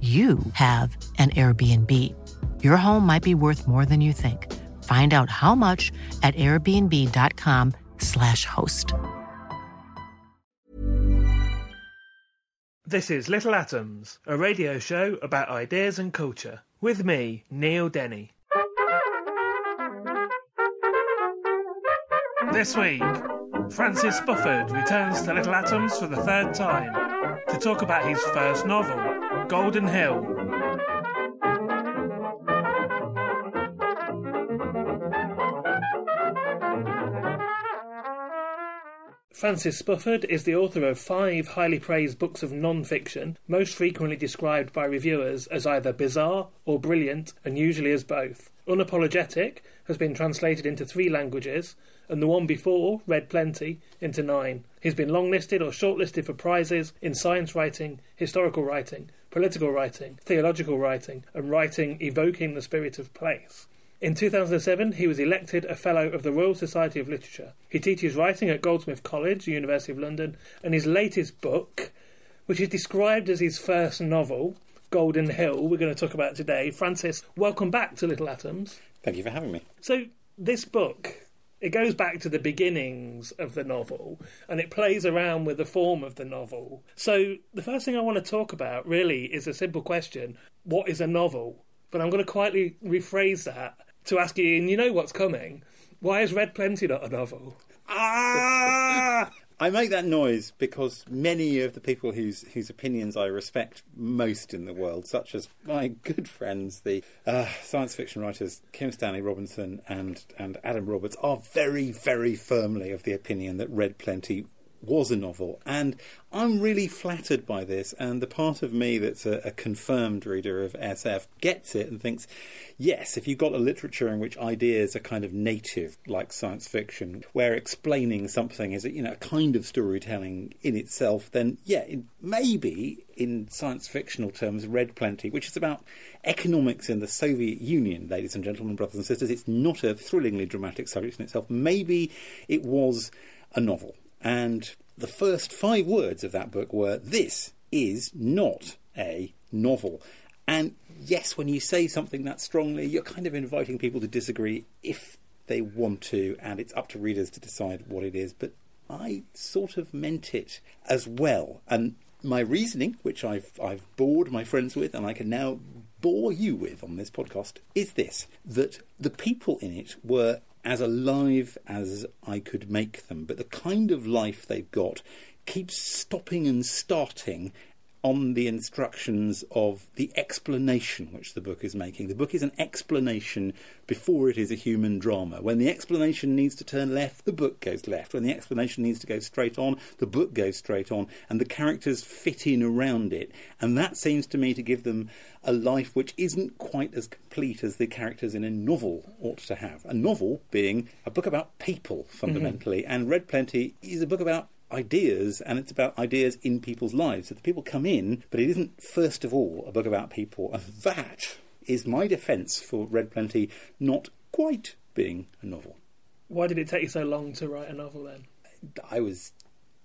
you have an Airbnb. Your home might be worth more than you think. Find out how much at airbnb.com/slash host. This is Little Atoms, a radio show about ideas and culture, with me, Neil Denny. This week, Francis Spufford returns to Little Atoms for the third time to talk about his first novel, Golden Hill. Francis Spufford is the author of five highly praised books of non fiction, most frequently described by reviewers as either bizarre or brilliant, and usually as both. Unapologetic has been translated into three languages, and the one before, Red Plenty, into nine. He's been longlisted or shortlisted for prizes in science writing, historical writing, political writing, theological writing, and writing evoking the spirit of place. In 2007, he was elected a Fellow of the Royal Society of Literature. He teaches writing at Goldsmith College, University of London, and his latest book, which is described as his first novel, Golden Hill, we're going to talk about today. Francis, welcome back to Little Atoms. Thank you for having me. So, this book, it goes back to the beginnings of the novel and it plays around with the form of the novel. So, the first thing I want to talk about really is a simple question What is a novel? But I'm going to quietly rephrase that to ask you, and you know what's coming. Why is Red Plenty not a novel? Ah! I make that noise because many of the people whose whose opinions I respect most in the world, such as my good friends, the uh, science fiction writers Kim Stanley Robinson and and Adam Roberts, are very very firmly of the opinion that Red Plenty was a novel, and I'm really flattered by this. And the part of me that's a, a, confirmed reader of SF gets it and thinks, yes, if you've got a literature in which ideas are kind of native, like science fiction, where explaining something is you know a kind of storytelling in itself, then yeah, it, maybe in science fictional terms, Red Plenty, which is about economics in the Soviet Union, ladies and gentlemen, brothers and sisters. It's not a thrillingly dramatic subject in itself. Maybe it was a novel. And the first five words of that book were This is not a novel. And yes, when you say something that strongly, you're kind of inviting people to disagree if they want to, and it's up to readers to decide what it is. But I sort of meant it as well. And my reasoning, which I've, I've bored my friends with, and I can now bore you with on this podcast, is this that the people in it were as alive as I could make them. But the kind of life they've got keeps stopping and starting on the instructions of the explanation which the book is making. The book is an explanation before it is a human drama. When the explanation needs to turn left, the book goes left. When the explanation needs to go straight on, the book goes straight on, and the characters fit in around it. And that seems to me to give them a life which isn't quite as complete as the characters in a novel ought to have. A novel being a book about people, fundamentally, mm-hmm. and Red Plenty is a book about ideas and it's about ideas in people's lives. So the people come in, but it isn't first of all a book about people. And that is my defence for Red Plenty not quite being a novel. Why did it take you so long to write a novel then? I was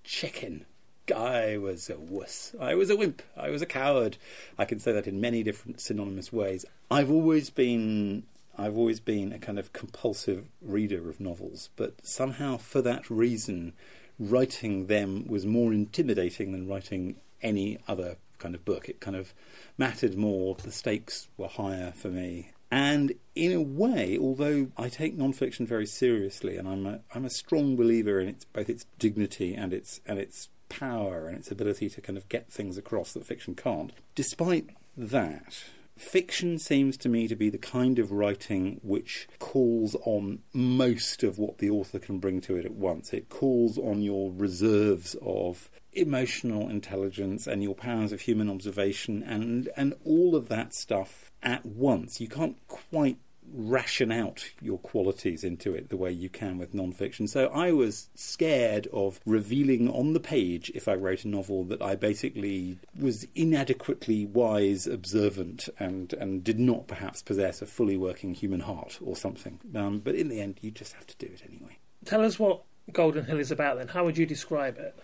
chicken. I was a wuss. I was a wimp. I was a coward. I can say that in many different synonymous ways. I've always been I've always been a kind of compulsive reader of novels, but somehow for that reason writing them was more intimidating than writing any other kind of book. It kind of mattered more. The stakes were higher for me. And in a way, although I take non-fiction very seriously, and I'm a, I'm a strong believer in its both its dignity and its and its power and its ability to kind of get things across that fiction can't. Despite that, fiction seems to me to be the kind of writing which calls on most of what the author can bring to it at once. It calls on your reserves of emotional intelligence and your powers of human observation and and all of that stuff at once. You can't quite ration out your qualities into it the way you can with non-fiction. So I was scared of revealing on the page, if I wrote a novel, that I basically was inadequately wise, observant, and, and did not perhaps possess a fully working human heart or something. Um, but in the end, you just have to do it anyway. Tell us what Golden Hill is about then. How would you describe it?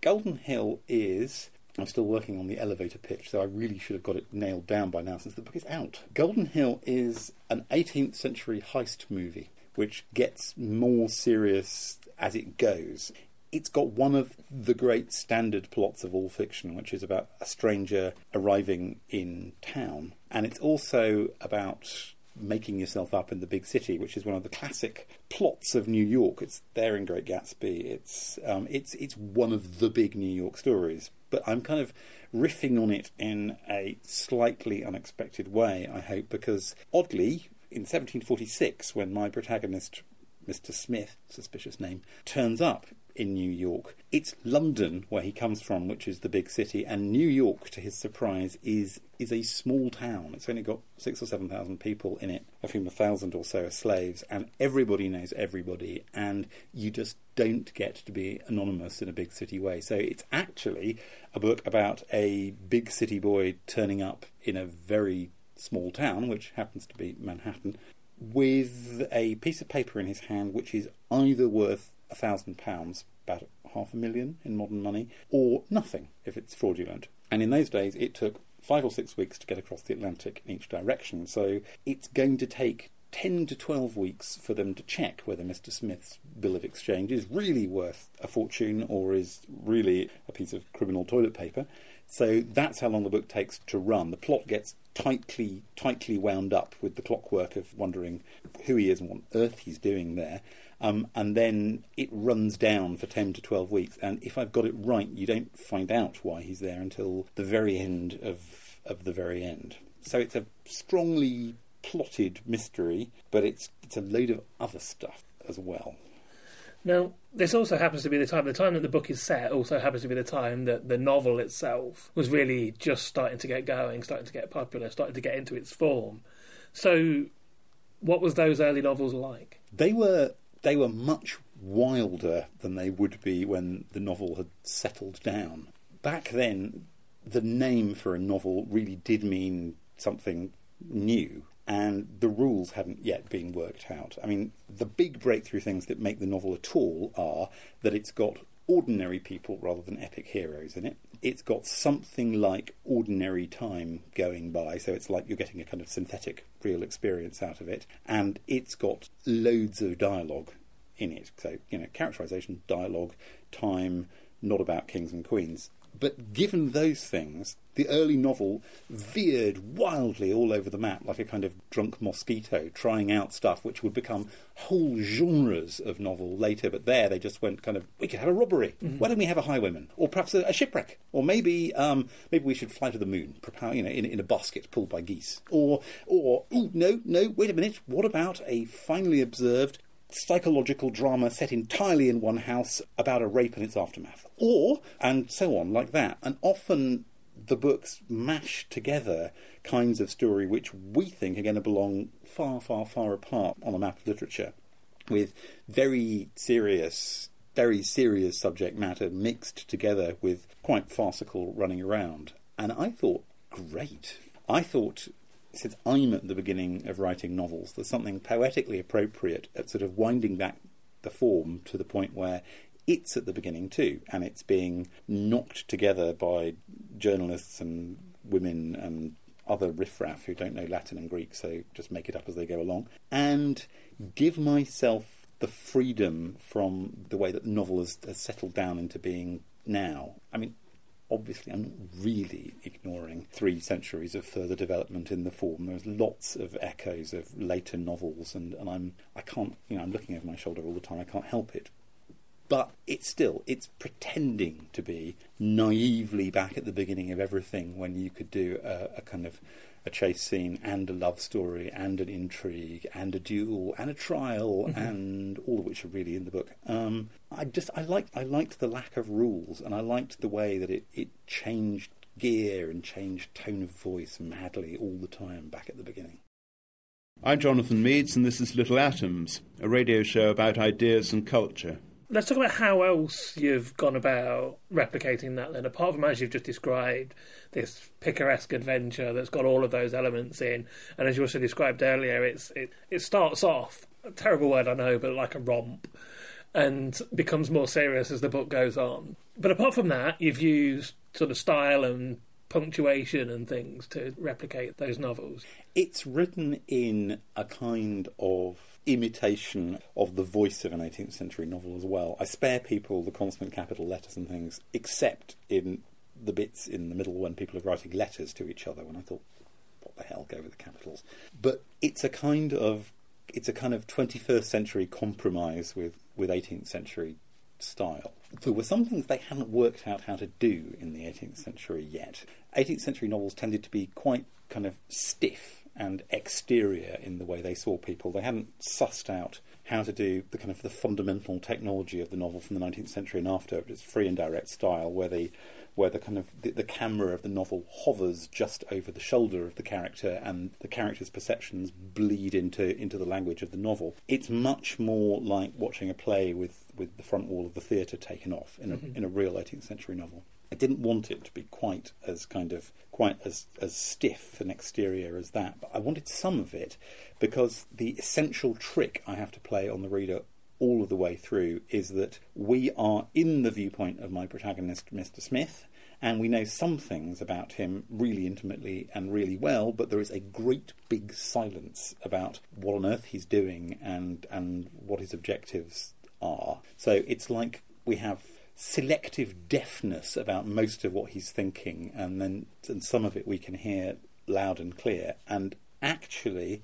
Golden Hill is I'm still working on the elevator pitch, so I really should have got it nailed down by now since the book is out. Golden Hill is an 18th century heist movie which gets more serious as it goes. It's got one of the great standard plots of all fiction, which is about a stranger arriving in town. And it's also about making yourself up in the big city, which is one of the classic plots of New York. It's there in Great Gatsby. It's um, it's it's one of the big New York stories. But I'm kind of riffing on it in a slightly unexpected way. I hope because oddly, in 1746, when my protagonist, Mr. Smith, suspicious name, turns up in New York. It's London where he comes from, which is the big city, and New York, to his surprise, is is a small town. It's only got six or seven thousand people in it, of whom a thousand or so are slaves, and everybody knows everybody, and you just don't get to be anonymous in a big city way. So it's actually a book about a big city boy turning up in a very small town, which happens to be Manhattan, with a piece of paper in his hand which is either worth a thousand pounds, about half a million in modern money, or nothing if it's fraudulent. And in those days, it took five or six weeks to get across the Atlantic in each direction. So it's going to take 10 to 12 weeks for them to check whether Mr. Smith's bill of exchange is really worth a fortune or is really a piece of criminal toilet paper. So that's how long the book takes to run. The plot gets tightly, tightly wound up with the clockwork of wondering who he is and what on earth he's doing there. Um, and then it runs down for 10 to 12 weeks. And if I've got it right, you don't find out why he's there until the very end of, of the very end. So it's a strongly plotted mystery, but it's, it's a load of other stuff as well. Now, this also happens to be the time, the time that the book is set also happens to be the time that the novel itself was really just starting to get going, starting to get popular, starting to get into its form. So, what was those early novels like? They were they were much wilder than they would be when the novel had settled down. Back then, the name for a novel really did mean something new, and the rules hadn't yet been worked out. I mean, the big breakthrough things that make the novel at all are that it's got ordinary people rather than epic heroes in it. It's got something like ordinary time going by, so it's like you're getting a kind of synthetic real experience out of it. And it's got loads of dialogue in it. So, you know, characterization, dialogue, time, not about kings and queens. But given those things, the early novel veered wildly all over the map like a kind of drunk mosquito, trying out stuff which would become whole genres of novel later. But there they just went kind of, we could have a robbery. Mm-hmm. Why don't we have a highwayman? Or perhaps a, a shipwreck? Or maybe um, maybe we should fly to the moon, you know, in, in a basket pulled by geese. Or, or, oh, no, no, wait a minute, what about a finely observed psychological drama set entirely in one house about a rape and its aftermath. Or, and so on, like that. And often the books mash together kinds of story which we think are going to belong far, far, far apart on a map of literature, with very serious, very serious subject matter mixed together with quite farcical running around. And I thought, great. I thought since I'm at the beginning of writing novels, there's something poetically appropriate at sort of winding back the form to the point where it's at the beginning too, and it's being knocked together by journalists and women and other riffraff who don't know Latin and Greek, so just make it up as they go along, and give myself the freedom from the way that the novel has, has settled down into being now. I mean, obviously I'm not really ignoring three centuries of further development in the form. There's lots of echoes of later novels, and, and I'm I can't you know I'm looking over my shoulder all the time. I can't help it. But it's still it's pretending to be naively back at the beginning of everything when you could do a, a kind of a chase scene and a love story and an intrigue and a duel and a trial mm-hmm. and all of which are really in the book. Um, I just I liked I liked the lack of rules and I liked the way that it, it changed gear and changed tone of voice madly all the time back at the beginning. I'm Jonathan Meades, and this is Little Atoms, a radio show about ideas and culture. Let's talk about how else you've gone about replicating that then, apart from as you've just described, this picaresque adventure that's got all of those elements in. And as you also described earlier, it's it, it starts off, a terrible word I know, but like a romp, and becomes more serious as the book goes on. But apart from that, you've used sort of style and punctuation and things to replicate those novels. It's written in a kind of imitation of the voice of an 18th century novel as well. I spare people the consonant capital letters and things, except in the bits in the middle when people are writing letters to each other. When I thought, what the hell, go with the capitals. But it's a kind of it's a kind of 21st century compromise with, with 18th century style. There were some things they hadn't worked out how to do in the 18th century yet. 18th century novels tended to be quite kind of stiff and exterior in the way they saw people. They hadn't sussed out how to do the kind of the fundamental technology of the novel from the 19th century and after, but its free and direct style, where the where the kind of the, the, camera of the novel hovers just over the shoulder of the character and the character's perceptions bleed into into the language of the novel. It's much more like watching a play with, with the front wall of the theatre taken off in a mm-hmm. in a real 18th century novel. I didn't want it to be quite as kind of quite as as stiff an exterior as that, but I wanted some of it because the essential trick I have to play on the reader all of the way through is that we are in the viewpoint of my protagonist, Mr. Smith, and we know some things about him really intimately and really well, but there is a great big silence about what on earth he's doing and and what his objectives are. So it's like we have selective deafness about most of what he's thinking, and then and some of it we can hear loud and clear. And actually,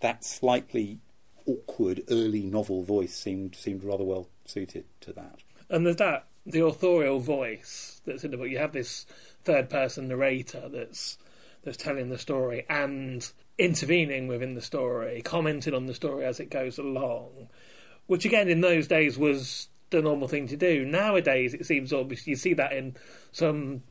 that slightly awkward early novel voice seemed seemed rather well suited to that. And there's that the authorial voice that's in the book. You have this third person narrator that's that's telling the story and intervening within the story, commenting on the story as it goes along. Which again in those days was the normal thing to do. Nowadays, it seems obvious. You see that in some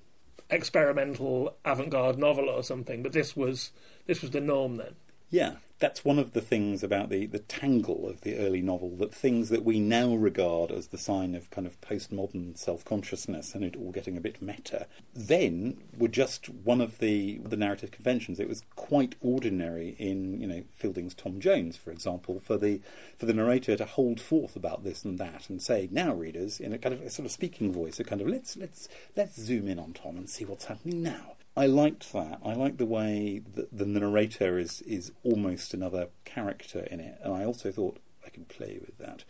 experimental avant-garde novel or something, but this was this was the norm then. Yeah, that's one of the things about the, the tangle of the early novel that things that we now regard as the sign of kind of postmodern self consciousness and it all getting a bit meta, then were just one of the the narrative conventions. It was quite ordinary in you know Fielding's Tom Jones, for example, for the for the narrator to hold forth about this and that and say, now readers, in a kind of a sort of speaking voice, a kind of let's let's let's zoom in on Tom and see what's happening now. I liked that. I liked the way that the narrator is is almost another character in it, and I also thought I can play with that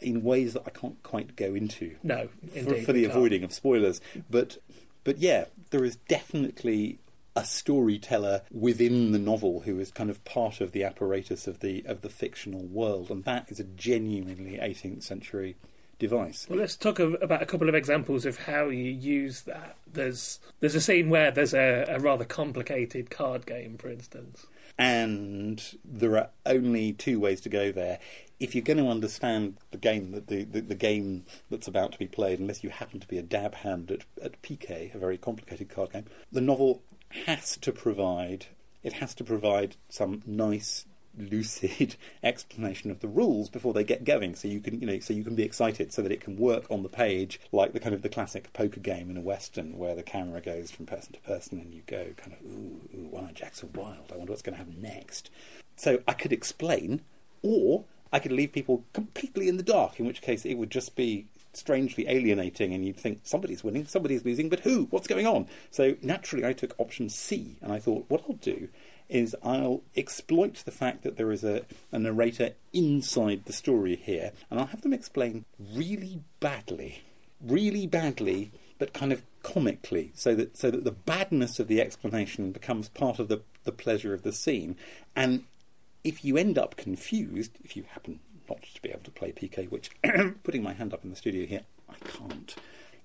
in ways that I can't quite go into. No, for, for the avoiding of spoilers. But but yeah, there is definitely a storyteller within the novel who is kind of part of the apparatus of the of the fictional world, and that is a genuinely 18th century device. Well, let's talk about a couple of examples of how you use that. There's there's a scene where there's a, a rather complicated card game, for instance. And there are only two ways to go there. If you're going to understand the game, the, the, the game that's about to be played, unless you happen to be a dab hand at, at piquet, a very complicated card game, the novel has to provide it has to provide some nice lucid explanation of the rules before they get going so you can you know so you can be excited so that it can work on the page like the kind of the classic poker game in a western where the camera goes from person to person and you go kind of ooh, ooh one jacks are wild. I wonder what's going to happen next. So I could explain or I could leave people completely in the dark in which case it would just be strangely alienating and you'd think somebody's winning somebody's losing but who? What's going on? So naturally I took option C and I thought what I'll do is I'll exploit the fact that there is a, a narrator inside the story here, and I'll have them explain really badly, really badly, but kind of comically, so that so that the badness of the explanation becomes part of the the pleasure of the scene, and if you end up confused, if you happen not to be able to play piquet, which putting my hand up in the studio here, I can't.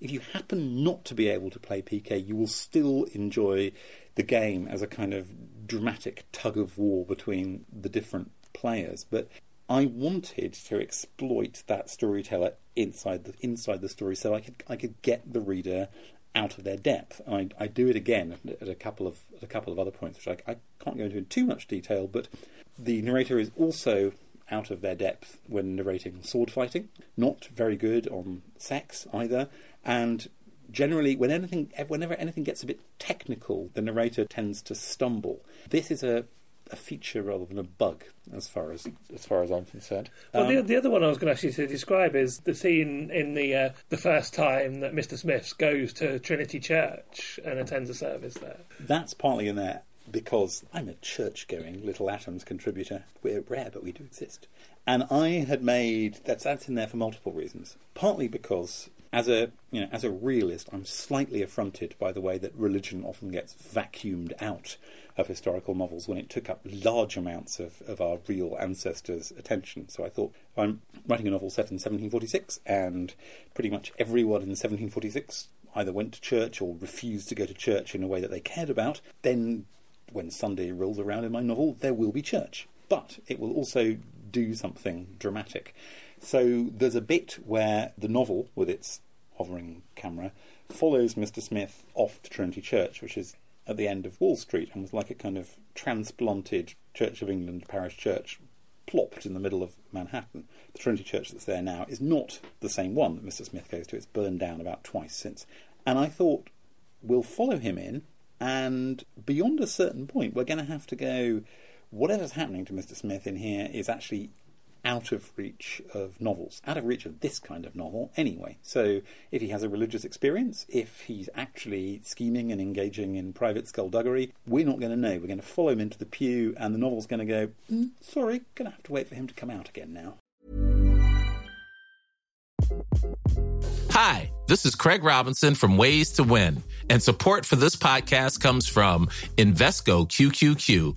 If you happen not to be able to play piquet, you will still enjoy the game as a kind of dramatic tug of war between the different players. But I wanted to exploit that storyteller inside the inside the story, so I could I could get the reader out of their depth. I, I do it again at a couple of a couple of other points, which I, I can't go into in too much detail. But the narrator is also out of their depth when narrating sword fighting. Not very good on sex either, and generally when anything whenever anything gets a bit technical, the narrator tends to stumble. This is a a feature rather than a bug, as far as as far as I'm concerned. Well, Um, the, the other one I was going to actually to describe is the scene in the uh, the first time that Mr. Smiths goes to Trinity Church and attends a service there. That's partly in there because I'm a church going Little Atoms contributor. We're rare, but we do exist. And I had made that's that's in there for multiple reasons. Partly because as a you know as a realist, I'm slightly affronted by the way that religion often gets vacuumed out of historical novels when it took up large amounts of, of our real ancestors' attention. So I thought I'm writing a novel set in 1746, and pretty much everyone in 1746 either went to church or refused to go to church in a way that they cared about. Then when Sunday rolls around in my novel, there will be church. But it will also do something dramatic. So there's a bit where the novel, with its hovering camera, follows Mr. Smith off to Trinity Church, which is at the end of Wall Street and was like a kind of transplanted Church of England parish church plopped in the middle of Manhattan. The Trinity Church that's there now is not the same one that Mr. Smith goes to. It's burned down about twice since. And I thought, we'll follow him in, and beyond a certain point, we're going to have to go. Whatever's happening to Mr. Smith in here is actually out of reach of novels, out of reach of this kind of novel anyway. So if he has a religious experience, if he's actually scheming and engaging in private skullduggery, we're not going to know. We're going to follow him into the pew, and the novel's going to go, mm, sorry, going to have to wait for him to come out again now. Hi, this is Craig Robinson from Ways to Win, and support for this podcast comes from Invesco QQQ,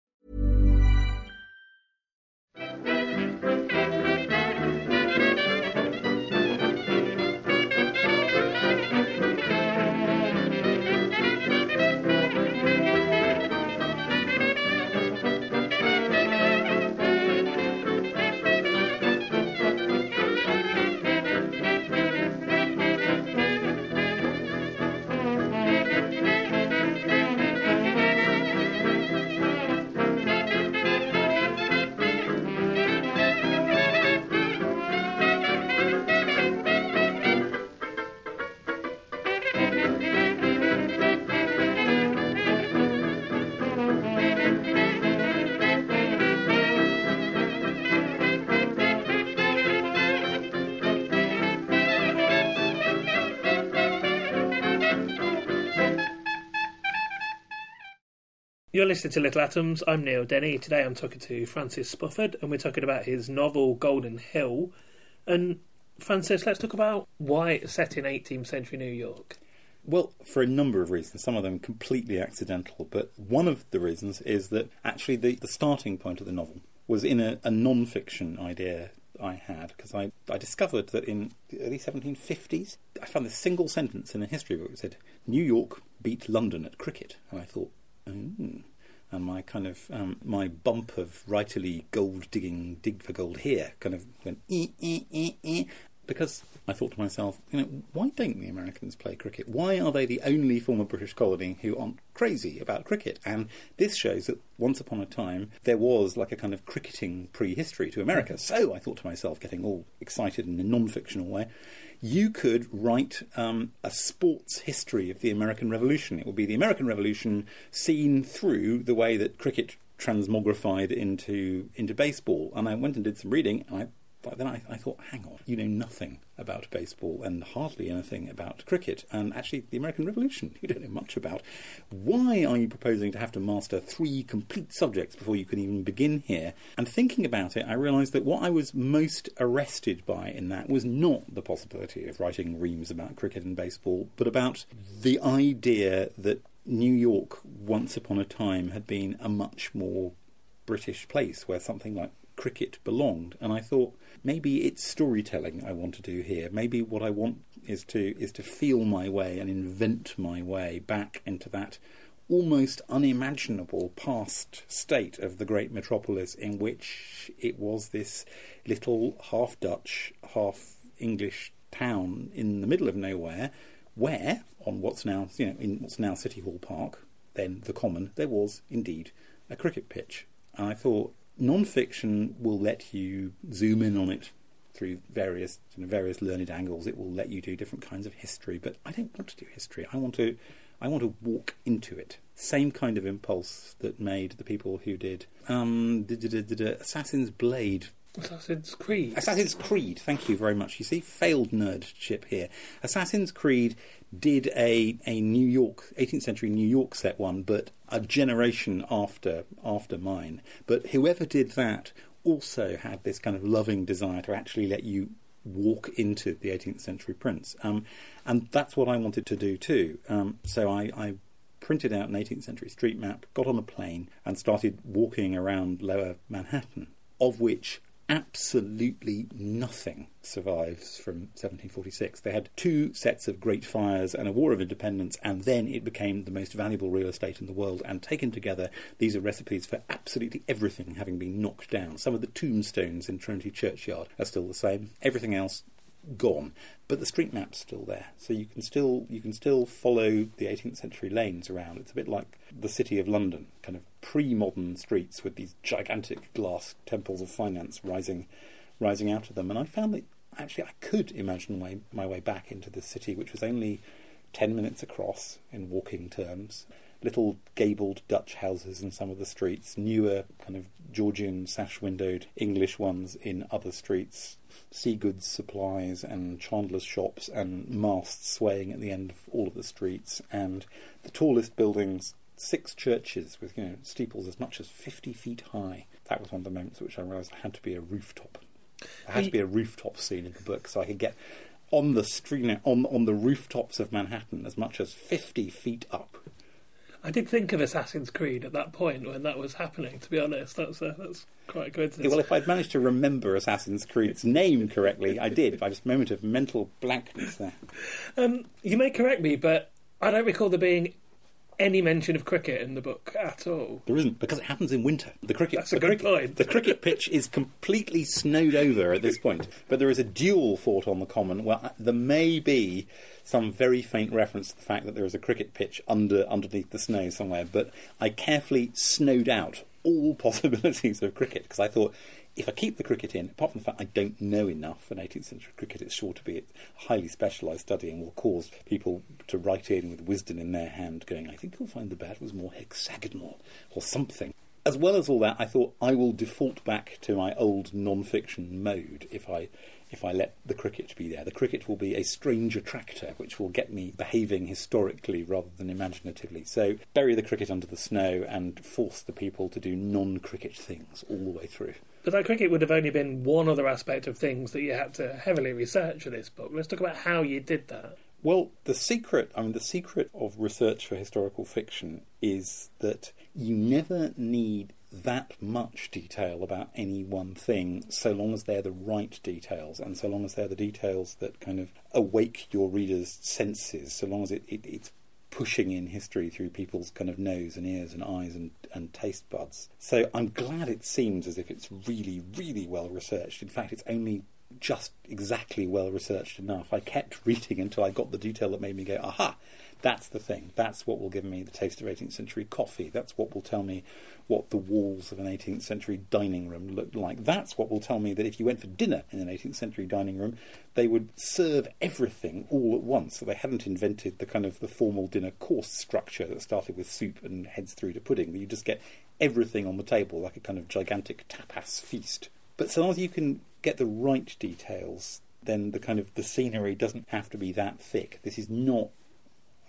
You're listening to Little Atoms. I'm Neil Denny. Today I'm talking to Francis Spufford, and we're talking about his novel Golden Hill. And Francis, let's talk about why it's set in 18th century New York. Well, for a number of reasons, some of them completely accidental, but one of the reasons is that actually the, the starting point of the novel was in a, a non fiction idea I had, because I, I discovered that in the early 1750s, I found this single sentence in a history book that said, New York beat London at cricket. And I thought, oh. And my kind of um, my bump of writerly gold digging, dig for gold here, kind of went ee ee ee ee, because I thought to myself, you know, why don't the Americans play cricket? Why are they the only former British colony who aren't crazy about cricket? And this shows that once upon a time there was like a kind of cricketing prehistory to America. So I thought to myself, getting all excited in a non-fictional way, you could write um, a sports history of the American Revolution. It would be the American Revolution seen through the way that cricket transmogrified into into baseball. And I went and did some reading, and I but then I, I, thought, hang on, you know nothing about baseball and hardly anything about cricket, and actually the American Revolution you don't know much about. Why are you proposing to have to master three complete subjects before you can even begin here? And thinking about it, I realised that what I was most arrested by in that was not the possibility of writing reams about cricket and baseball, but about the idea that New York, once upon a time, had been a much more British place where something like cricket belonged. And I thought, maybe it's storytelling I want to do here. Maybe what I want is to is to feel my way and invent my way back into that almost unimaginable past state of the great metropolis in which it was this little half Dutch, half English town in the middle of nowhere, where on what's now you know in what's now City Hall Park, then the Common, there was indeed a cricket pitch. And I thought non-fiction will let you zoom in on it through various you know, various learned angles. It will let you do different kinds of history, but I don't want to do history. I want to I want to walk into it. Same kind of impulse that made the people who did um, Assassin's Blade Assassin's Creed. Assassin's Creed, thank you very much. You see, failed nerdship here. Assassin's Creed did a, a New York, 18th century New York set one, but a generation after after mine. But whoever did that also had this kind of loving desire to actually let you walk into the 18th century prints. Um, and that's what I wanted to do too. Um, so I, I printed out an 18th century street map, got on a plane, and started walking around lower Manhattan, of which absolutely nothing survives from 1746. They had two sets of great fires and a war of independence, and then it became the most valuable real estate in the world. And taken together, these are recipes for absolutely everything having been knocked down. Some of the tombstones in Trinity Churchyard are still the same. Everything else gone, but the street map's still there, so you can still you can still follow the 18th century lanes around. It's a bit like the city of London, kind of pre-modern streets with these gigantic glass temples of finance rising rising out of them. And I found that actually I could imagine my my way back into the city, which was only ten minutes across in walking terms little gabled Dutch houses in some of the streets, newer kind of Georgian sash windowed English ones in other streets, sea goods supplies and chandler's shops and masts swaying at the end of all of the streets, and the tallest buildings, six churches with you know steeples as much as fifty feet high. That was one of the moments which I realised had to be a rooftop. There had to be a rooftop scene in the book so I could get on the street on on the rooftops of Manhattan as much as fifty feet up. I did think of Assassin's Creed at that point when that was happening. To be honest, that's uh, that's quite a coincidence. Well, if I'd managed to remember Assassin's Creed's name correctly, I did. By just a moment of mental blankness there. Um, you may correct me, but I don't recall there being any mention of cricket in the book at all. There isn't because it happens in winter. The cricket. That's a good cricket, point. The cricket pitch is completely snowed over at this point, but there is a duel fought on the common. Well, uh, there may be some very faint reference to the fact that there is a cricket pitch under underneath the snow somewhere, but I carefully snowed out all possibilities of cricket because I thought if I keep the cricket in, apart from the fact I don't know enough, and 18th century cricket it's sure to be a highly specialised study and will cause people to write in with wisdom in their hand, going, I think you'll find the bat was more hexagonal or something. As well as all that, I thought I will default back to my old non-fiction mode if I if I let the cricket be there. The cricket will be a strange attractor which will get me behaving historically rather than imaginatively. So bury the cricket under the snow and force the people to do non-cricket things all the way through. But that cricket would have only been one other aspect of things that you had to heavily research for this book. Let's talk about how you did that. Well, the secret, I mean, the secret of research for historical fiction is that you never need that much detail about any one thing so long as they're the right details and so long as they're the details that kind of awake your reader's senses, so long as it, it, it's pushing in history through people's kind of nose and ears and eyes and, and taste buds. So I'm glad it seems as if it's really, really well researched. In fact, it's only just exactly well researched enough. I kept reading until I got the detail that made me go, aha, that's the thing. That's what will give me the taste of 18th century coffee. That's what will tell me what the walls of an 18th century dining room looked like. That's what will tell me that if you went for dinner in an 18th century dining room, they would serve everything all at once. So they hadn't invented the kind of the formal dinner course structure that started with soup and heads through to pudding. You just get everything on the table like a kind of gigantic tapas feast. But so long as you can get the right details, then the kind of the scenery doesn't have to be that thick. This is not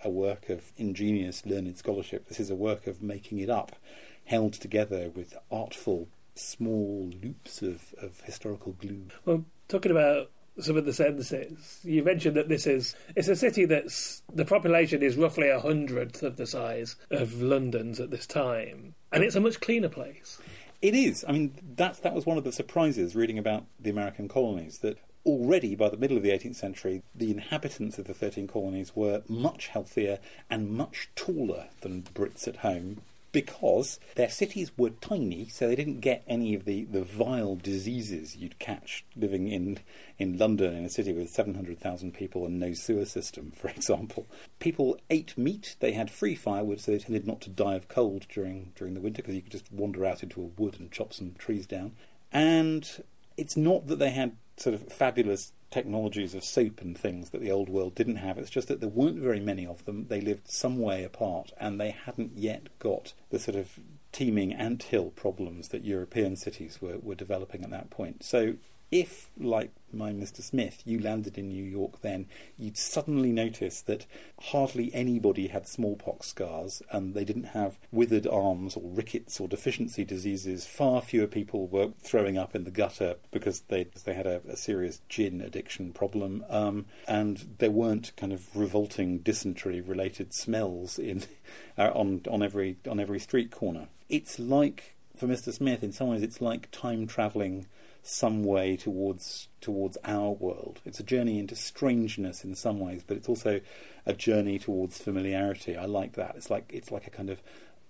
a work of ingenious learned scholarship. This is a work of making it up, held together with artful small loops of, of historical glue. Well, talking about some of the senses, you mentioned that this is it's a city that's the population is roughly a hundredth of the size of London's at this time, and it's a much cleaner place. It is. I mean, that's that was one of the surprises reading about the American colonies that already by the middle of the 18th century, the inhabitants of the 13 colonies were much healthier and much taller than Brits at home because their cities were tiny, so they didn't get any of the, the vile diseases you'd catch living in, in London, in a city with 700,000 people and no sewer system, for example. People ate meat, they had free firewood, so they tended not to die of cold during, during the winter because you could just wander out into a wood and chop some trees down. And it's not that they had sort of fabulous technologies of soap and things that the old world didn't have. It's just that there weren't very many of them. They lived some way apart, and they hadn't yet got the sort of teeming anthill problems that European cities were, were developing at that point. So if, like my Mr. Smith, you landed in New York then, you'd suddenly notice that hardly anybody had smallpox scars and they didn't have withered arms or rickets or deficiency diseases. Far fewer people were throwing up in the gutter because they, they had a, a serious gin addiction problem. Um, and there weren't kind of revolting dysentery related smells in, uh, on, on, every, on every street corner. It's like, for Mr. Smith, in some ways, it's like time travelling some way towards towards our world. It's a journey into strangeness in some ways, but it's also a journey towards familiarity. I like that. It's like it's like a kind of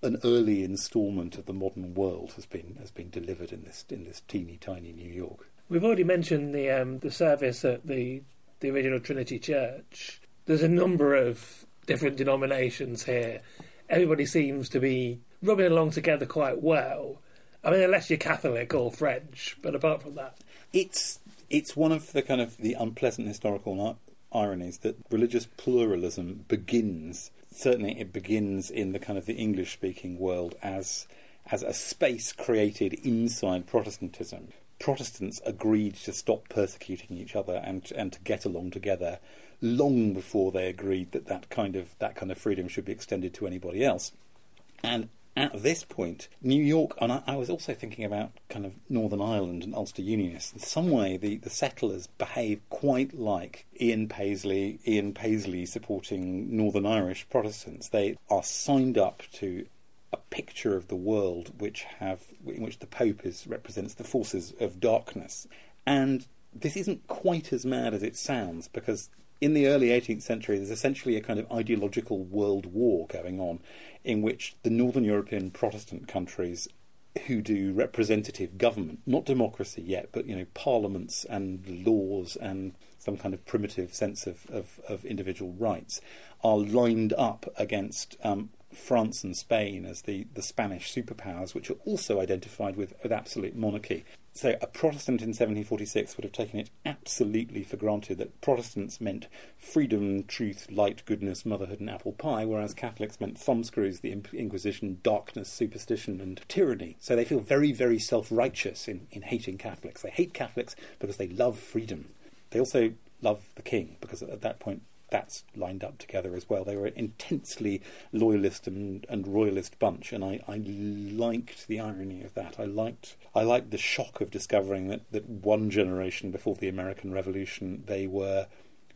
an early instalment of the modern world has been has been delivered in this in this teeny tiny New York. We've already mentioned the um, the service at the the original Trinity Church. There's a number of different denominations here. Everybody seems to be rubbing along together quite well. I mean, unless you're Catholic or French, but apart from that, it's it's one of the kind of the unpleasant historical ironies that religious pluralism begins. Certainly, it begins in the kind of the English-speaking world as as a space created inside Protestantism. Protestants agreed to stop persecuting each other and and to get along together long before they agreed that that kind of that kind of freedom should be extended to anybody else. And at this point, New York, and I, I, was also thinking about kind of Northern Ireland and Ulster Unionists. In some way, the, the settlers behave quite like Ian Paisley, Ian Paisley supporting Northern Irish Protestants. They are signed up to a picture of the world which have in which the Pope is represents the forces of darkness. And this isn't quite as mad as it sounds because in the early 18th century, there's essentially a kind of ideological world war going on in which the Northern European Protestant countries who do representative government, not democracy yet, but you know, parliaments and laws and some kind of primitive sense of, of, of individual rights, are lined up against um, France and Spain as the, the Spanish superpowers, which are also identified with, with absolute monarchy. So a Protestant in 1746 would have taken it absolutely for granted that Protestants meant freedom, truth, light, goodness, motherhood, and apple pie, whereas Catholics meant thumbscrews, the Inquisition, darkness, superstition, and tyranny. So they feel very, very self righteous in, in hating Catholics. They hate Catholics because they love freedom. They also love the king because at that point that's lined up together as well. They were an intensely loyalist and, and royalist bunch, and I, I liked the irony of that. I liked I liked the shock of discovering that, that one generation before the American Revolution they were,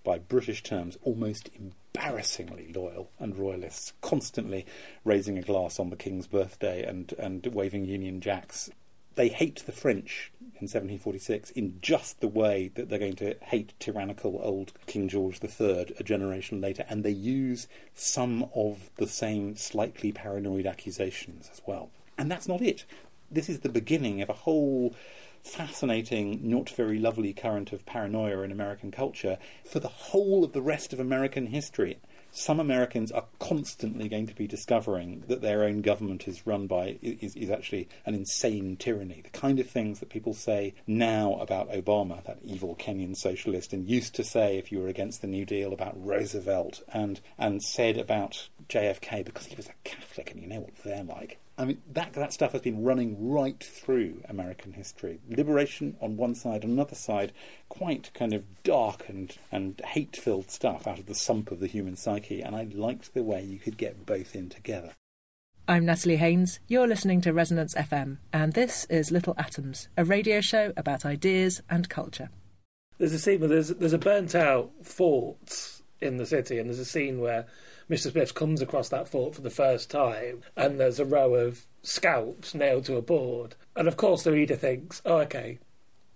by British terms, almost embarrassingly loyal and royalists, constantly raising a glass on the King's birthday and, and waving Union Jacks. They hate the French in 1746 in just the way that they're going to hate tyrannical old King George III a generation later, and they use some of the same slightly paranoid accusations as well. And that's not it. This is the beginning of a whole fascinating, not very lovely current of paranoia in American culture for the whole of the rest of American history some Americans are constantly going to be discovering that their own government is run by is, is actually an insane tyranny. The kind of things that people say now about Obama, that evil Kenyan socialist, and used to say if you were against the New Deal about Roosevelt, and and said about JFK because he was a Catholic, and you know what they're like. I mean, that, that stuff has been running right through American history. Liberation on one side, on another side, quite kind of dark and, and hate filled stuff out of the sump of the human psyche, and I liked the way you could get both in together. I'm Natalie Haynes. You're listening to Resonance FM, and this is Little Atoms, a radio show about ideas and culture. There's a scene where there's, there's a burnt out fort in the city, and there's a scene where Mr. Smith comes across that fort for the first time, and there's a row of scalps nailed to a board. And of course, the reader thinks, oh, okay,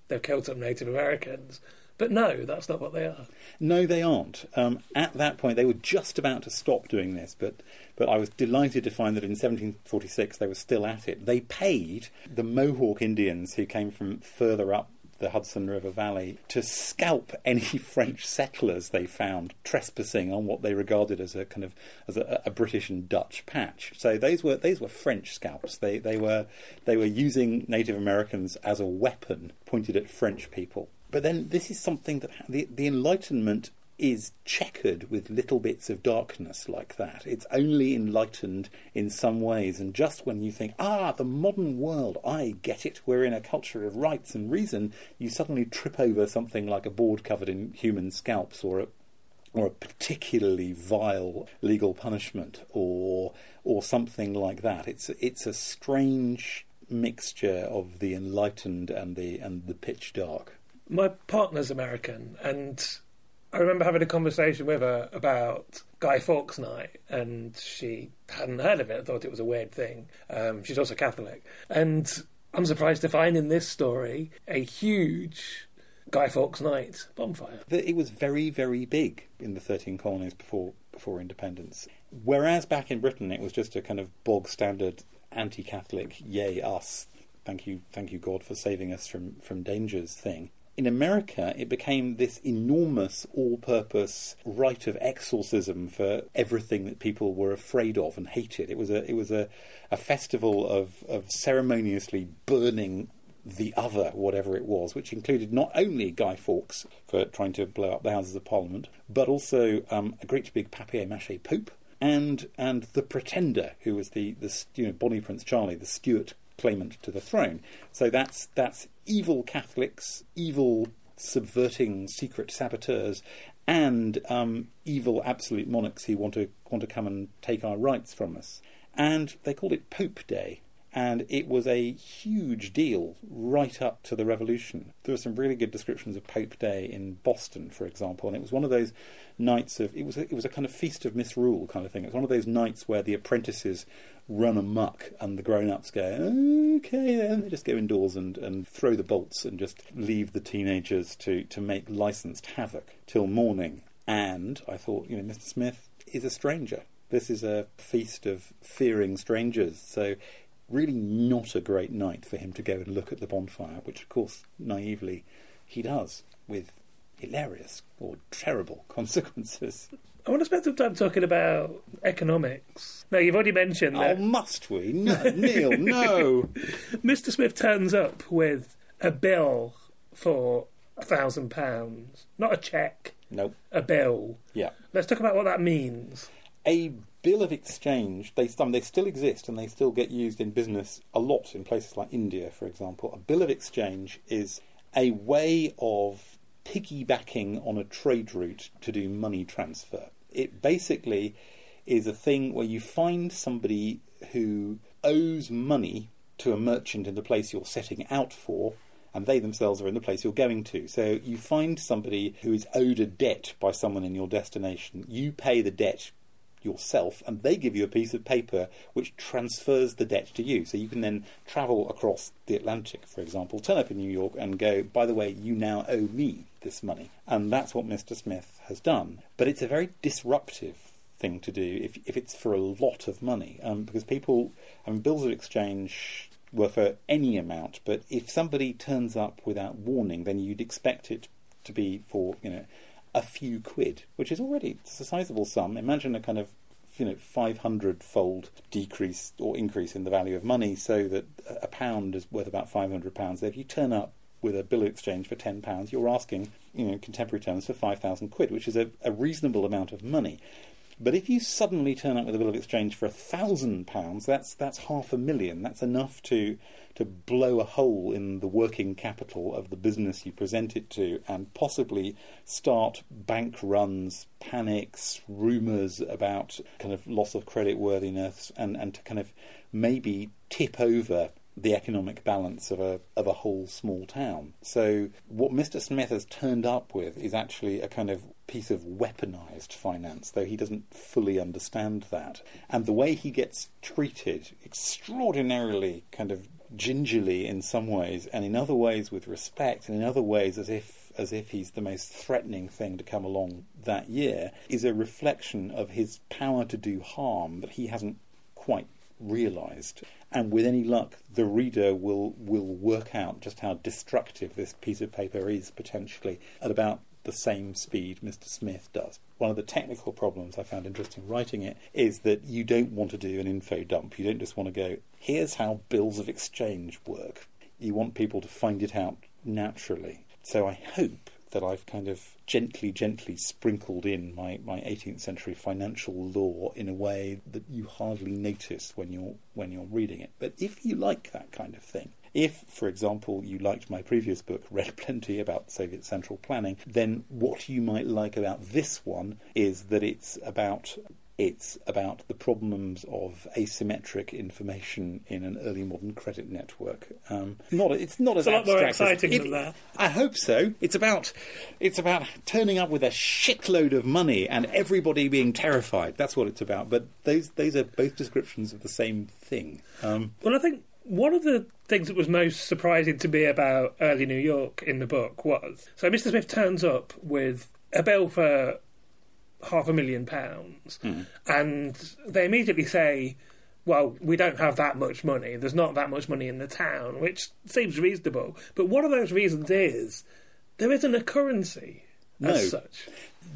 they've killed some Native Americans. But no, that's not what they are. No, they aren't. Um, at that point, they were just about to stop doing this, but, but I was delighted to find that in 1746 they were still at it. They paid the Mohawk Indians who came from further up the Hudson River Valley to scalp any French settlers they found trespassing on what they regarded as a kind of as a, a, British and Dutch patch. So those were those were French scalps. They they were they were using Native Americans as a weapon pointed at French people. But then this is something that the the Enlightenment is checkered with little bits of darkness like that. It's only enlightened in some ways, and just when you think, ah, the modern world, I get it, we're in a culture of rights and reason, you suddenly trip over something like a board covered in human scalps or a or a particularly vile legal punishment or or something like that. It's it's a strange mixture of the enlightened and the and the pitch dark. My partner's American and I remember having a conversation with her about Guy Fawkes Night, and she hadn't heard of it. thought it was a weird thing. Um, she's also Catholic, and I'm surprised to find in this story a huge Guy Fawkes Night bonfire. It was very, very big in the 13 colonies before before independence. Whereas back in Britain, it was just a kind of bog standard anti-Catholic, yay us, thank you, thank you God for saving us from from dangers thing in America, it became this enormous all purpose rite of exorcism for everything that people were afraid of and hated. It was a, it was a, a festival of, of ceremoniously burning the other, whatever it was, which included not only Guy Fawkes for trying to blow up the Houses of Parliament, but also um, a great big papier mâché pope and and the Pretender, who was the, the you know Bonnie Prince Charlie, the Stuart claimant to the throne. So that's that's evil Catholics, evil subverting secret saboteurs, and um, evil absolute monarchs who want to want to come and take our rights from us. And they called it Pope Day and it was a huge deal right up to the revolution. There were some really good descriptions of Pope Day in Boston, for example, and it was one of those nights of it was a, it was a kind of feast of misrule kind of thing. It was one of those nights where the apprentices run amuck and the grown-ups go okay then they just go indoors and, and throw the bolts and just leave the teenagers to, to make licensed havoc till morning and i thought you know mr smith is a stranger this is a feast of fearing strangers so really not a great night for him to go and look at the bonfire, which, of course, naively he does with hilarious or terrible consequences. I want to spend some time talking about economics. Now, you've already mentioned Oh, that must we? No, Neil, no. Mr. Smith turns up with a bill for a thousand pounds, not a cheque, Nope. a bill. Yeah. Let's talk about what that means. A bill of exchange, they, they still exist and they still get used in business a lot in places like India, for example. A bill of exchange is a way of piggybacking on a trade route to do money transfer. It basically is a thing where you find somebody who owes money to a merchant in the place you're setting out for, and they themselves are in the place you're going to. So you find somebody who is owed a debt by someone in your destination. You pay the debt yourself, and they give you a piece of paper which transfers the debt to you. So you can then travel across the Atlantic, for example, turn up in New York and go, by the way, you now owe me this money. And that's what Mr. Smith has done. But it's a very disruptive thing to do if, if it's for a lot of money, um, because people, I mean, bills of exchange were for any amount, but if somebody turns up without warning, then you'd expect it to be for, you know, a few quid, which is already a sizable sum. Imagine a kind of you know 500 fold decrease or increase in the value of money, so that a pound is worth about 500 pounds. If you turn up with a bill of exchange for 10 pounds, you're asking, you know, contemporary terms, for 5,000 quid, which is a, a reasonable amount of money. But if you suddenly turn up with a bill of exchange for a thousand pounds, that's that's half a million. That's enough to to blow a hole in the working capital of the business you present it to, and possibly start bank runs, panics, rumours about kind of loss of credit worthiness, and and to kind of maybe tip over the economic balance of a of a whole small town. So what Mr. Smith has turned up with is actually a kind of piece of weaponized finance, though he doesn't fully understand that. And the way he gets treated extraordinarily kind of gingerly in some ways and in other ways with respect and in other ways as if as if he's the most threatening thing to come along that year is a reflection of his power to do harm that he hasn't quite realized and with any luck the reader will will work out just how destructive this piece of paper is potentially at about the same speed Mr. Smith does. One of the technical problems I found interesting writing it is that you don't want to do an info dump. You don't just want to go, here's how bills of exchange work. You want people to find it out naturally. So I hope that I've kind of gently, gently sprinkled in my, my 18th century financial law in a way that you hardly notice when you're when you're reading it. But if you like that kind of thing, if, for example, you liked my previous book, read plenty about Soviet central planning, then what you might like about this one is that it's about it's about the problems of asymmetric information in an early modern credit network. Um, not it's not as It's a lot more exciting it- than that. I hope so. It's about it's about turning up with a shitload of money and everybody being terrified. That's what it's about. But those those are both descriptions of the same thing. Um, Well, I think one of the things that was most surprising to me about early New York in the book was so Mr. Smith turns up with a bill for half a million pounds, hmm. and they immediately say, well, we don't have that much money. There's not that much money in the town, which seems reasonable. But one of those reasons is there isn't a currency No. as such.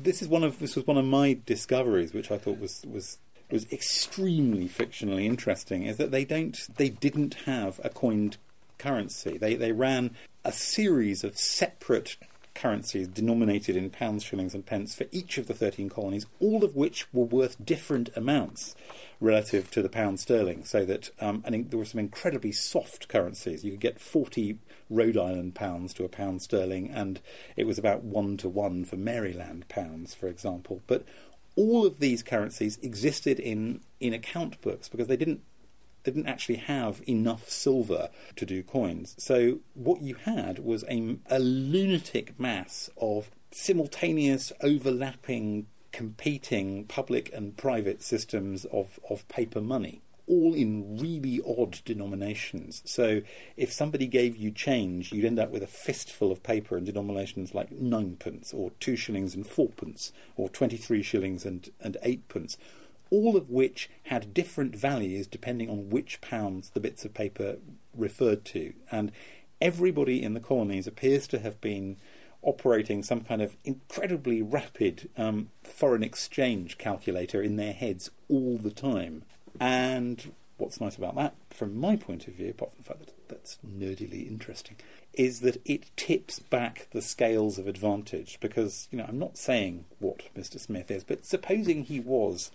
this is one of this was one of my discoveries, which I thought was was was extremely fictionally interesting. Is that they don't they didn't have a coined currency. They they ran a series of separate currencies denominated in pounds, shillings, and pence for each of the 13 colonies, all of which were worth different amounts relative to the pound sterling. So that um, I think there were some incredibly soft currencies. You could get 40 Rhode Island pounds to a pound sterling, and it was about one to one for Maryland pounds, for example. But all of these currencies existed in, in account books because they didn't they didn't actually have enough silver to do coins. So what you had was a, a lunatic mass of simultaneous, overlapping, competing public and private systems of, of paper money. All in really odd denominations. So, if somebody gave you change, you'd end up with a fistful of paper in denominations like ninepence, or two shillings and fourpence, or twenty-three shillings and, and eightpence all of which had different values depending on which pounds the bits of paper referred to. And everybody in the colonies appears to have been operating some kind of incredibly rapid um, foreign exchange calculator in their heads all the time. And what's nice about that, from my point of view, apart from the fact that that's nerdily interesting, is that it tips back the scales of advantage. Because, you know, I'm not saying what Mr. Smith is, but supposing he was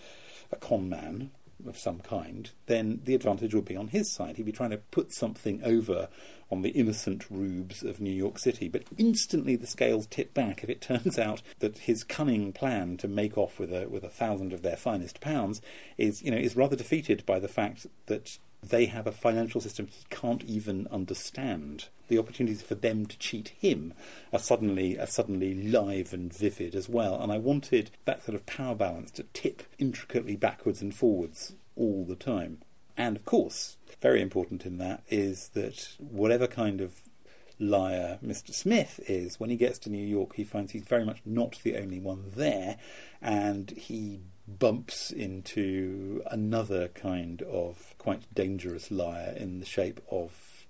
a con man of some kind, then the advantage would be on his side. He'd be trying to put something over on the innocent rubes of New York City. But instantly the scales tip back if it turns out that his cunning plan to make off with a with a thousand of their finest pounds is you know is rather defeated by the fact that they have a financial system he can't even understand. The opportunities for them to cheat him are suddenly are suddenly live and vivid as well. And I wanted that sort of power balance to tip intricately backwards and forwards all the time. And of course, very important in that is that whatever kind of liar Mr. Smith is, when he gets to New York, he finds he's very much not the only one there, and he bumps into another kind of quite dangerous liar in the shape of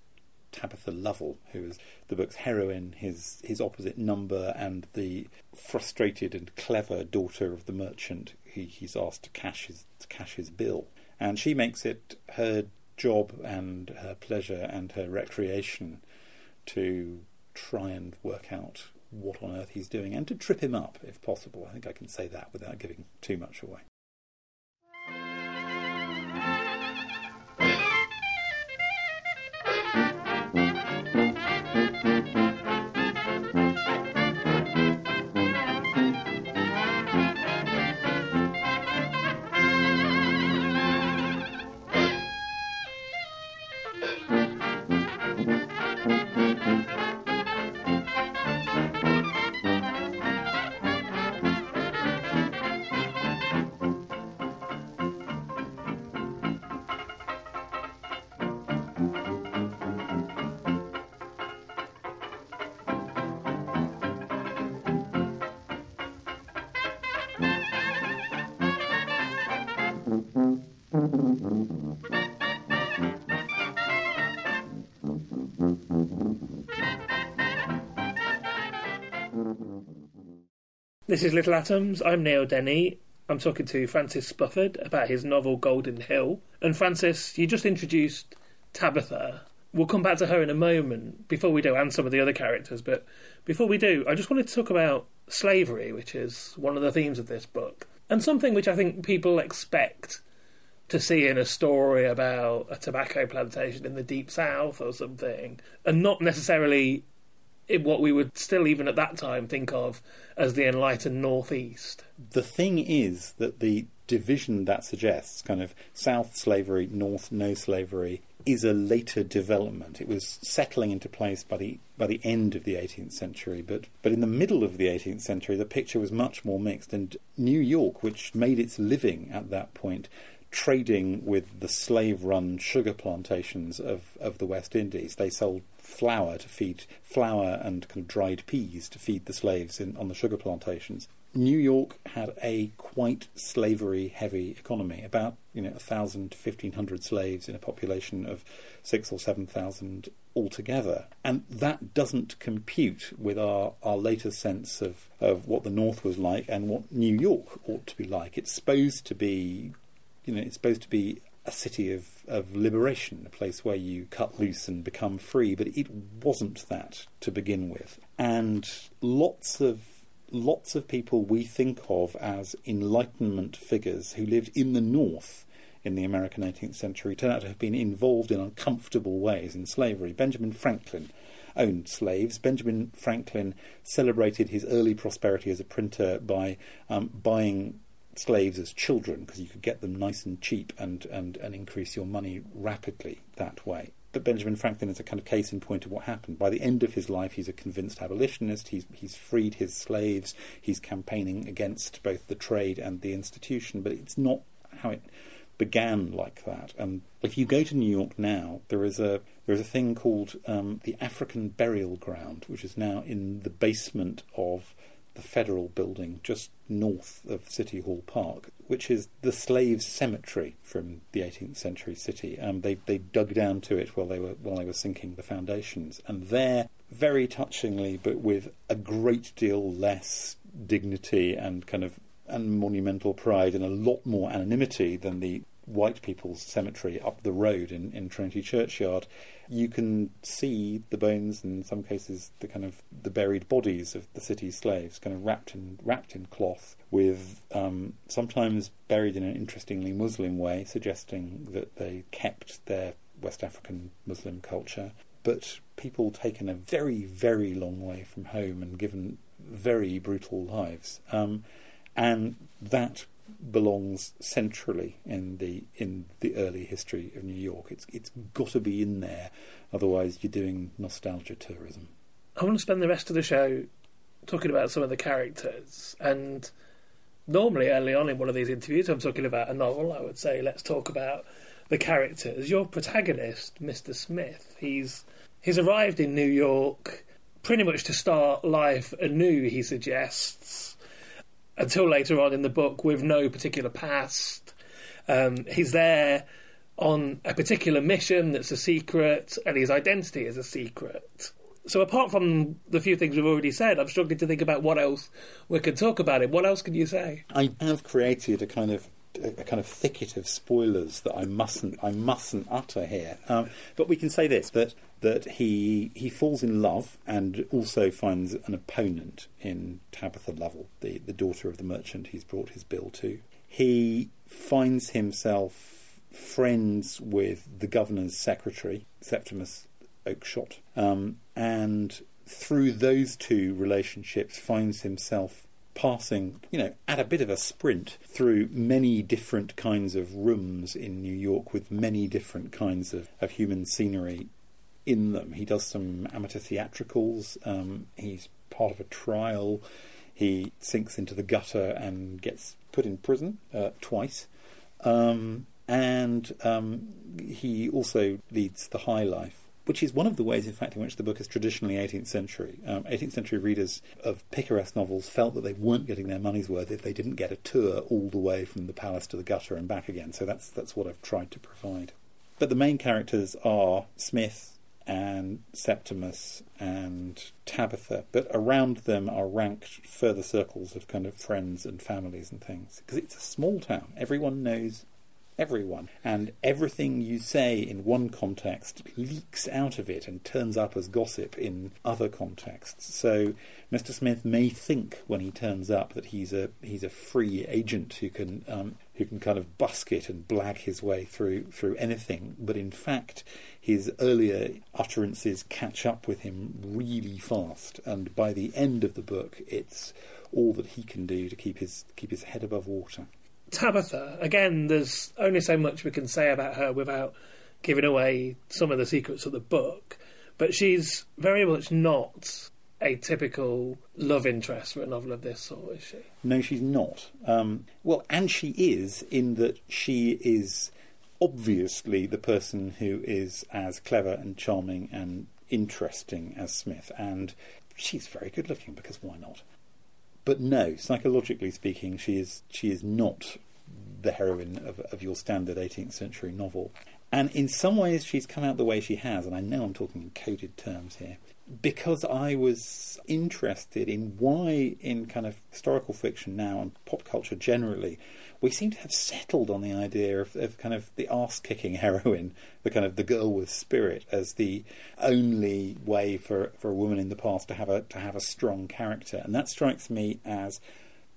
Tabitha Lovell, who is the book's heroine, his his opposite number, and the frustrated and clever daughter of the merchant who he's asked to cash his to cash his bill. And she makes it her job and her pleasure and her recreation to try and work out what on earth he's doing and to trip him up if possible. I think I can say that without giving too much away. This is Little Atoms. I'm Neil Denny. I'm talking to Francis Spufford about his novel Golden Hill. And Francis, you just introduced Tabitha. We'll come back to her in a moment before we do, and some of the other characters. But before we do, I just wanted to talk about slavery, which is one of the themes of this book, and something which I think people expect to see in a story about a tobacco plantation in the deep south or something, and not necessarily what we would still, even at that time, think of as the enlightened northeast. The thing is that the division that suggests, kind of south slavery, north no slavery, is a later development. It was settling into place by the by the end of the 18th century, but but in the middle of the 18th century, the picture was much more mixed. And New York, which made its living at that point trading with the slave run sugar plantations of, of the West Indies. They sold flour to feed flour and kind of dried peas to feed the slaves in, on the sugar plantations. New York had a quite slavery heavy economy, about you know a thousand to fifteen hundred slaves in a population of six or seven thousand altogether. And that doesn't compute with our, our later sense of, of what the North was like and what New York ought to be like. It's supposed to be you know, it's supposed to be a city of, of liberation, a place where you cut loose and become free, but it wasn't that to begin with. And lots of lots of people we think of as Enlightenment figures who lived in the North in the American 18th century turn out to have been involved in uncomfortable ways in slavery. Benjamin Franklin owned slaves. Benjamin Franklin celebrated his early prosperity as a printer by um, buying slaves as children because you could get them nice and cheap and, and, and increase your money rapidly that way. But Benjamin Franklin is a kind of case in point of what happened. By the end of his life, he's a convinced abolitionist. He's, he's freed his slaves. He's campaigning against both the trade and the institution. But it's not how it began like that. And if you go to New York now, there is a there is a thing called um, the African Burial Ground, which is now in the basement of the Federal Building just north of City Hall Park, which is the slaves' cemetery from the 18th century city. Um, they they dug down to it while they were while they were sinking the foundations, and there very touchingly, but with a great deal less dignity and kind of and monumental pride and a lot more anonymity than the white people's cemetery up the road in, in Trinity Churchyard, you can see the bones and in some cases the kind of the buried bodies of the city's slaves, kind of wrapped in wrapped in cloth, with um, sometimes buried in an interestingly Muslim way, suggesting that they kept their West African Muslim culture. But people taken a very, very long way from home and given very brutal lives. Um, and that belongs centrally in the in the early history of New York. It's it's got to be in there, otherwise you're doing nostalgia tourism. I want to spend the rest of the show talking about some of the characters. And normally, early on in one of these interviews, I'm talking about a novel. I would say, let's talk about the characters. Your protagonist, Mr. Smith, he's he's arrived in New York pretty much to start life anew. He suggests until later on in the book with no particular past. Um, he's there on a particular mission that's a secret, and his identity is a secret. So, apart from the few things we've already said, I'm struggling to think about what else we could talk about it. What else can you say? I have created a kind of a kind of thicket of spoilers that I mustn't I mustn't utter here. Um, but we can say this that that he he falls in love and also finds an opponent in Tabitha Lovell, the, the daughter of the merchant he's brought his bill to. He finds himself friends with the governor's secretary, Septimus Oakeshott, um, and through those two relationships finds himself passing, you know, at a bit of a sprint through many different kinds of rooms in New York with many different kinds of, of human scenery in them. He does some amateur theatricals. Um, he's part of a trial. He sinks into the gutter and gets put in prison uh, twice. Um, and um, he also leads the high life, which is one of the ways, in fact, in which the book is traditionally 18th century. Um, 18th century readers of picaresque novels felt that they weren't getting their money's worth if they didn't get a tour all the way from the palace to the gutter and back again. So that's that's what I've tried to provide. But the main characters are Smith, and Septimus and Tabitha, but around them are ranked further circles of kind of friends and families and things. Because it's a small town. Everyone knows everyone. And everything you say in one context leaks out of it and turns up as gossip in other contexts. So Mr. Smith may think when he turns up that he's a he's a free agent who can um, who can kind of busk it and blag his way through through anything, but in fact his earlier utterances catch up with him really fast, and by the end of the book, it's all that he can do to keep his keep his head above water. Tabitha, again, there's only so much we can say about her without giving away some of the secrets of the book, but she's very much not a typical love interest for a novel of this sort, is she? No, she's not. Um, well, and she is in that she is obviously the person who is as clever and charming and interesting as Smith, and she's very good looking because why not? But no, psychologically speaking, she is she is not the heroine of, of your standard 18th century novel. And in some ways, she's come out the way she has, and I know I'm talking in coded terms here, because I was interested in why, in kind of historical fiction now and pop culture generally, we seem to have settled on the idea of, of kind of the ass kicking heroine, the kind of the girl with spirit, as the only way for, for a woman in the past to have a to have a strong character, and that strikes me as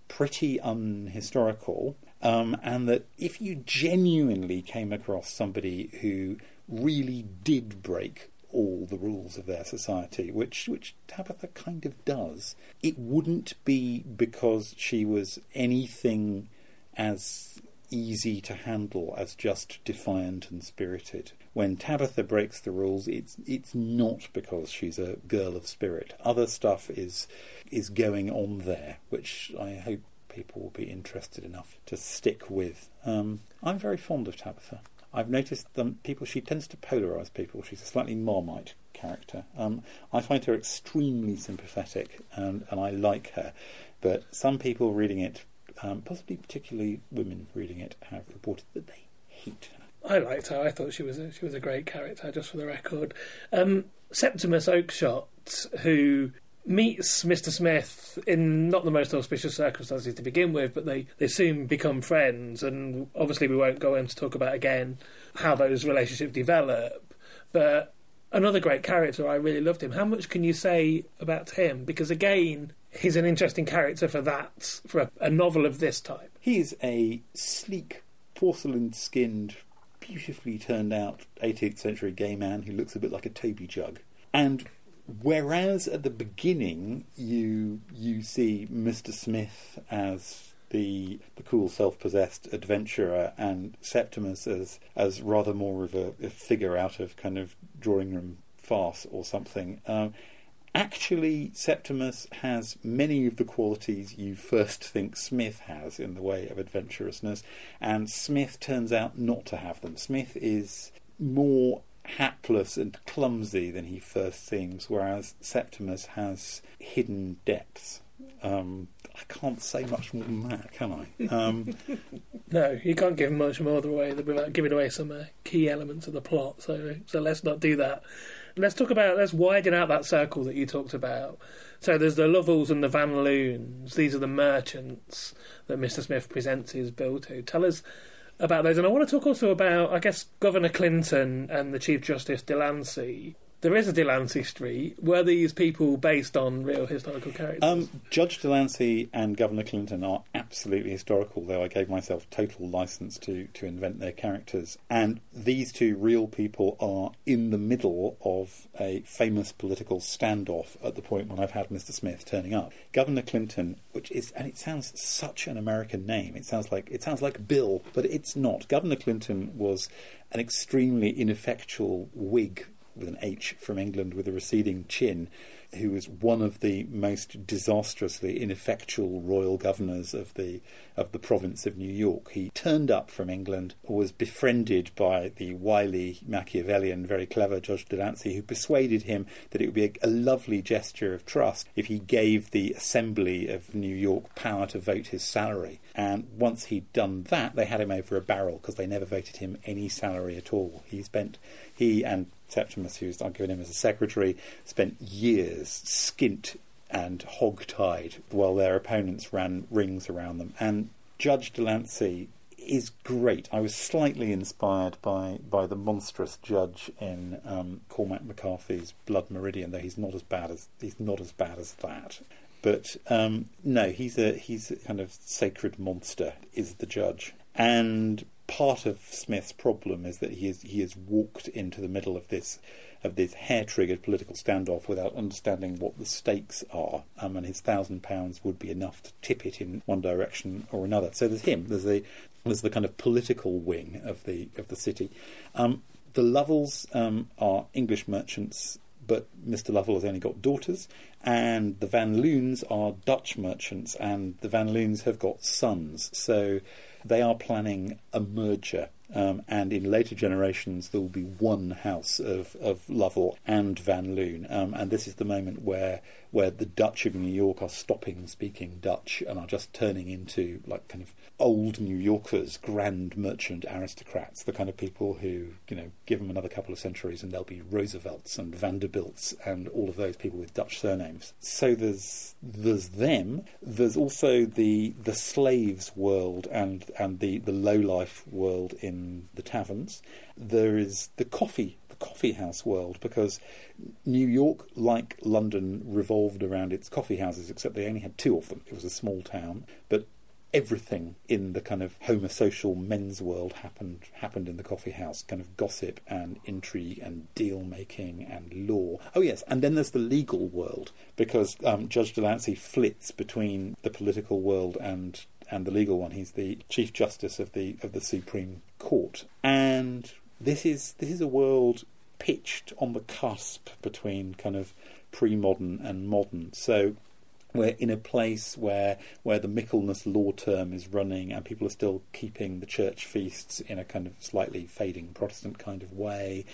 pretty unhistorical. Um, and that if you genuinely came across somebody who really did break all the rules of their society, which which Tabitha kind of does. It wouldn't be because she was anything as easy to handle as just defiant and spirited. When Tabitha breaks the rules, it's it's not because she's a girl of spirit. Other stuff is is going on there, which I hope people will be interested enough to stick with. Um, I'm very fond of Tabitha. I've noticed that people she tends to polarise people. She's a slightly marmite character. Um, I find her extremely sympathetic, and, and I like her. But some people reading it, um, possibly particularly women reading it, have reported that they hate her. I liked her. I thought she was a, she was a great character. Just for the record, um, Septimus Oakeshott, who meets Mr. Smith in not the most auspicious circumstances to begin with, but they, they soon become friends, and obviously we won't go in to talk about again how those relationships develop. But another great character, I really loved him. How much can you say about him? Because again, he's an interesting character for that, for a, a novel of this type. He's a sleek, porcelain skinned, beautifully turned out 18th century gay man who looks a bit like a Toby jug. And Whereas at the beginning you you see Mr. Smith as the the cool self-possessed adventurer and Septimus as as rather more of a, a figure out of kind of drawing room farce or something. Um, actually, Septimus has many of the qualities you first think Smith has in the way of adventurousness, and Smith turns out not to have them. Smith is more hapless and clumsy than he first seems, whereas Septimus has hidden depths. Um, I can't say much more than that, can I? Um, no, you can't give much more away without giving away some uh, key elements of the plot. So, so let's not do that. Let's talk about let's widen out that circle that you talked about. So there's the Lovells and the Van Loons. These are the merchants that Mr. Smith presents his bill to. Tell us about those. And I want to talk also about, I guess, Governor Clinton and the Chief Justice Delancey there is a Delancey Street. Were these people based on real historical characters? Um, Judge Delancey and Governor Clinton are absolutely historical, though I gave myself total license to, to invent their characters. And these two real people are in the middle of a famous political standoff at the point when I've had Mr. Smith turning up. Governor Clinton, which is, and it sounds such an American name. It sounds like it sounds like Bill, but it's not. Governor Clinton was an extremely ineffectual Whig with an H from England with a receding chin, who was one of the most disastrously ineffectual royal governors of the of the province of New York. He turned up from England, was befriended by the wily Machiavellian, very clever Judge Delancey, who persuaded him that it would be a, a lovely gesture of trust if he gave the Assembly of New York power to vote his salary. And once he'd done that, they had him over a barrel because they never voted him any salary at all. He spent he and Septimus, who's I've given him as a secretary, spent years skint and hog-tied while their opponents ran rings around them. And Judge Delancey is great. I was slightly inspired by, by the monstrous judge in um, Cormac McCarthy's Blood Meridian, though he's not as bad as he's not as bad as that. But um, no, he's a he's a kind of sacred monster. Is the judge, and part of Smith's problem is that he has he has walked into the middle of this of this hair triggered political standoff without understanding what the stakes are, um, and his thousand pounds would be enough to tip it in one direction or another. So there's him. There's the there's the kind of political wing of the of the city. Um, the Lovells um, are English merchants but Mr. Lovell has only got daughters, and the Van Loons are Dutch merchants, and the Van Loons have got sons. So they are planning a merger. Um, and in later generations, there will be one house of, of Lovell and Van Loon. Um, and this is the moment where where the Dutch of New York are stopping speaking Dutch and are just turning into like kind of old New Yorkers, grand merchant aristocrats, the kind of people who, you know, give them another couple of centuries and they'll be Roosevelts and Vanderbilts and all of those people with Dutch surnames. So there's there's them. There's also the the slaves world and and the the low life world in the taverns. There is the coffee coffee house world because New York, like London, revolved around its coffee houses, except they only had two of them. It was a small town, but everything in the kind of homosocial men's world happened happened in the coffee house kind of gossip and intrigue and deal making and law. Oh yes and then there's the legal world because um, judge delancey flits between the political world and and the legal one. He's the chief justice of the of the supreme court. And this is this is a world pitched on the cusp between kind of pre-modern and modern. So we're in a place where where the Michaelmas law term is running and people are still keeping the church feasts in a kind of slightly fading Protestant kind of way,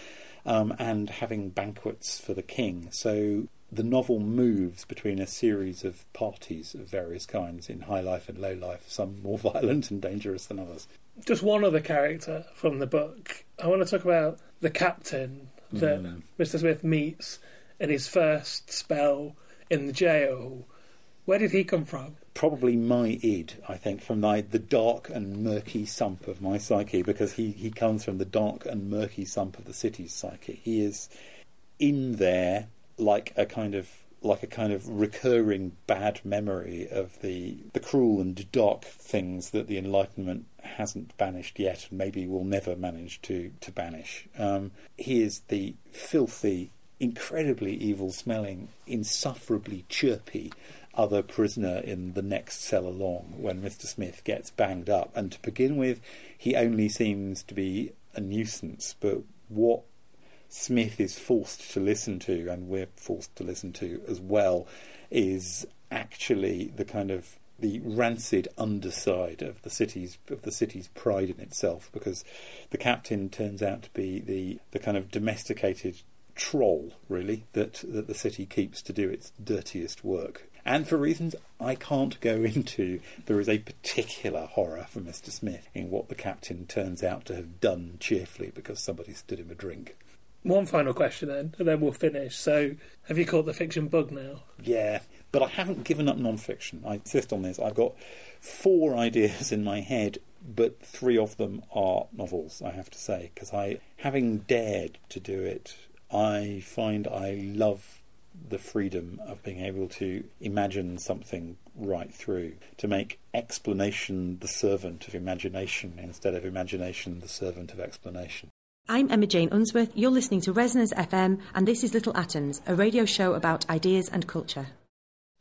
um, and having banquets for the king. So the novel moves between a series of parties of various kinds in high life and low life, some more violent and dangerous than others. Just one other character from the book. I want to talk about the captain that Mm. Mr. Smith meets in his first spell in the jail. Where did he come from? Probably my id, I think, from the, the dark and murky sump of my psyche, because he, he comes from the dark and murky sump of the city's psyche. He is in there like a kind of like a kind of recurring bad memory of the the cruel and dark things that the Enlightenment hasn't banished yet, and maybe will never manage to to banish. Um, he is the filthy, incredibly evil-smelling, insufferably chirpy other prisoner in the next cell along when Mr. Smith gets banged up. And to begin with, he only seems to be a nuisance, but what Smith is forced to listen to, and we're forced to listen to as well, is actually the kind of the rancid underside of the city's of the city's pride in itself, because the captain turns out to be the the kind of domesticated troll, really, that that the city keeps to do its dirtiest work. And for reasons I can't go into, there is a particular horror for Mr. Smith in what the captain turns out to have done cheerfully because somebody stood him a drink. One final question then, and then we'll finish. So, have you caught the fiction bug now? Yeah, but I haven't given up non-fiction. I insist on this. I've got four ideas in my head, but three of them are novels. I have to say, because I, having dared to do it, I find I love the freedom of being able to imagine something right through, to make explanation the servant of imagination instead of imagination the servant of explanation. I'm Emma Jane Unsworth. You're listening to Resonance FM, and this is Little Atoms, a radio show about ideas and culture.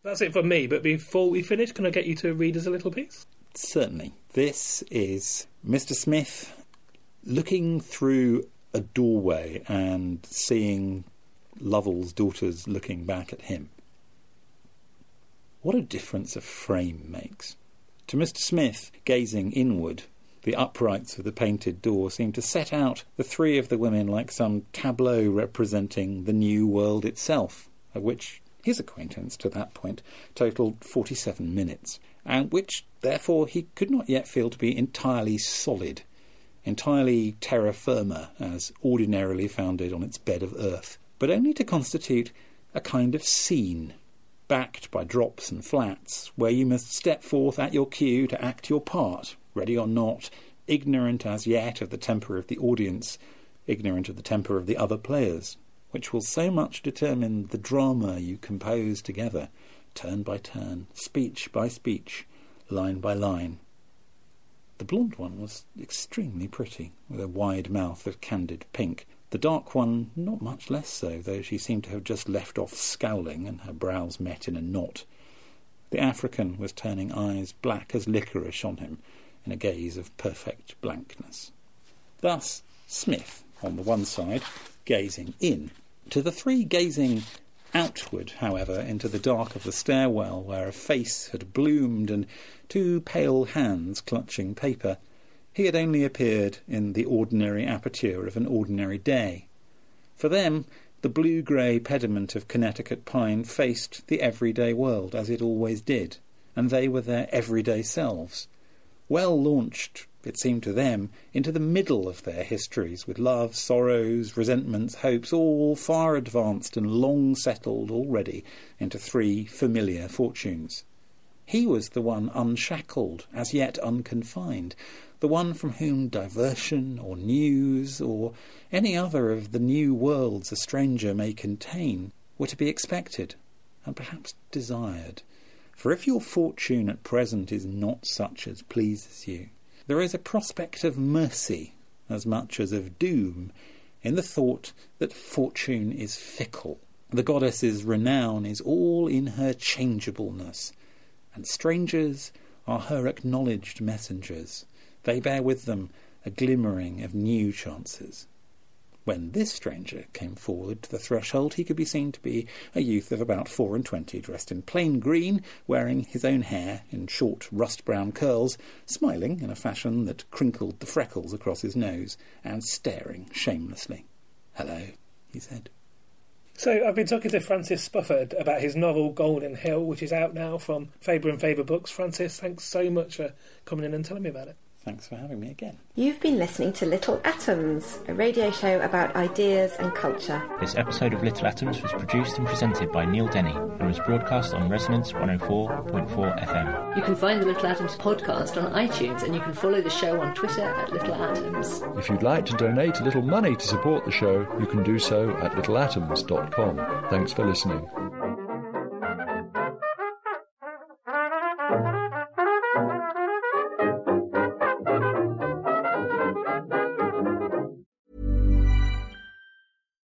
That's it for me, but before we finish, can I get you to read us a little piece? Certainly. This is Mr. Smith looking through a doorway and seeing Lovell's daughters looking back at him. What a difference a frame makes. To Mr. Smith, gazing inward, the uprights of the painted door seemed to set out the three of the women like some tableau representing the new world itself, of which his acquaintance to that point totalled 47 minutes, and which, therefore, he could not yet feel to be entirely solid, entirely terra firma as ordinarily founded on its bed of earth, but only to constitute a kind of scene, backed by drops and flats, where you must step forth at your cue to act your part, ready or not, ignorant as yet of the temper of the audience, ignorant of the temper of the other players, which will so much determine the drama you compose together, turn by turn, speech by speech, line by line. The blonde one was extremely pretty, with a wide mouth of candid pink. The dark one not much less so, though she seemed to have just left off scowling, and her brows met in a knot. The African was turning eyes black as licorice on him, in a gaze of perfect blankness. Thus, Smith, on the one side, gazing in. To the three gazing outward, however, into the dark of the stairwell where a face had bloomed and two pale hands clutching paper, he had only appeared in the ordinary aperture of an ordinary day. For them, the blue-grey pediment of Connecticut pine faced the everyday world as it always did, and they were their everyday selves, well launched, it seemed to them, into the middle of their histories, with loves, sorrows, resentments, hopes, all far advanced and long settled already into three familiar fortunes. He was the one unshackled, as yet unconfined, the one from whom diversion or news or any other of the new worlds a stranger may contain were to be expected and perhaps desired. For if your fortune at present is not such as pleases you, there is a prospect of mercy as much as of doom in the thought that fortune is fickle. The goddess's renown is all in her changeableness, and strangers are her acknowledged messengers. They bear with them a glimmering of new chances. When this stranger came forward to the threshold, he could be seen to be a youth of about four and twenty, dressed in plain green, wearing his own hair in short rust-brown curls, smiling in a fashion that crinkled the freckles across his nose, and staring shamelessly. "Hello," he said. So I've been talking to Francis Spufford about his novel Golden Hill, which is out now from Faber and Faber Books. Francis, thanks so much for coming in and telling me about it. Thanks for having me again. You've been listening to Little Atoms, a radio show about ideas and culture. This episode of Little Atoms was produced and presented by Neil Denny and was broadcast on Resonance 104.4 FM. You can find the Little Atoms podcast on iTunes and you can follow the show on Twitter at Little Atoms. If you'd like to donate a little money to support the show, you can do so at littleatoms.com. Thanks for listening.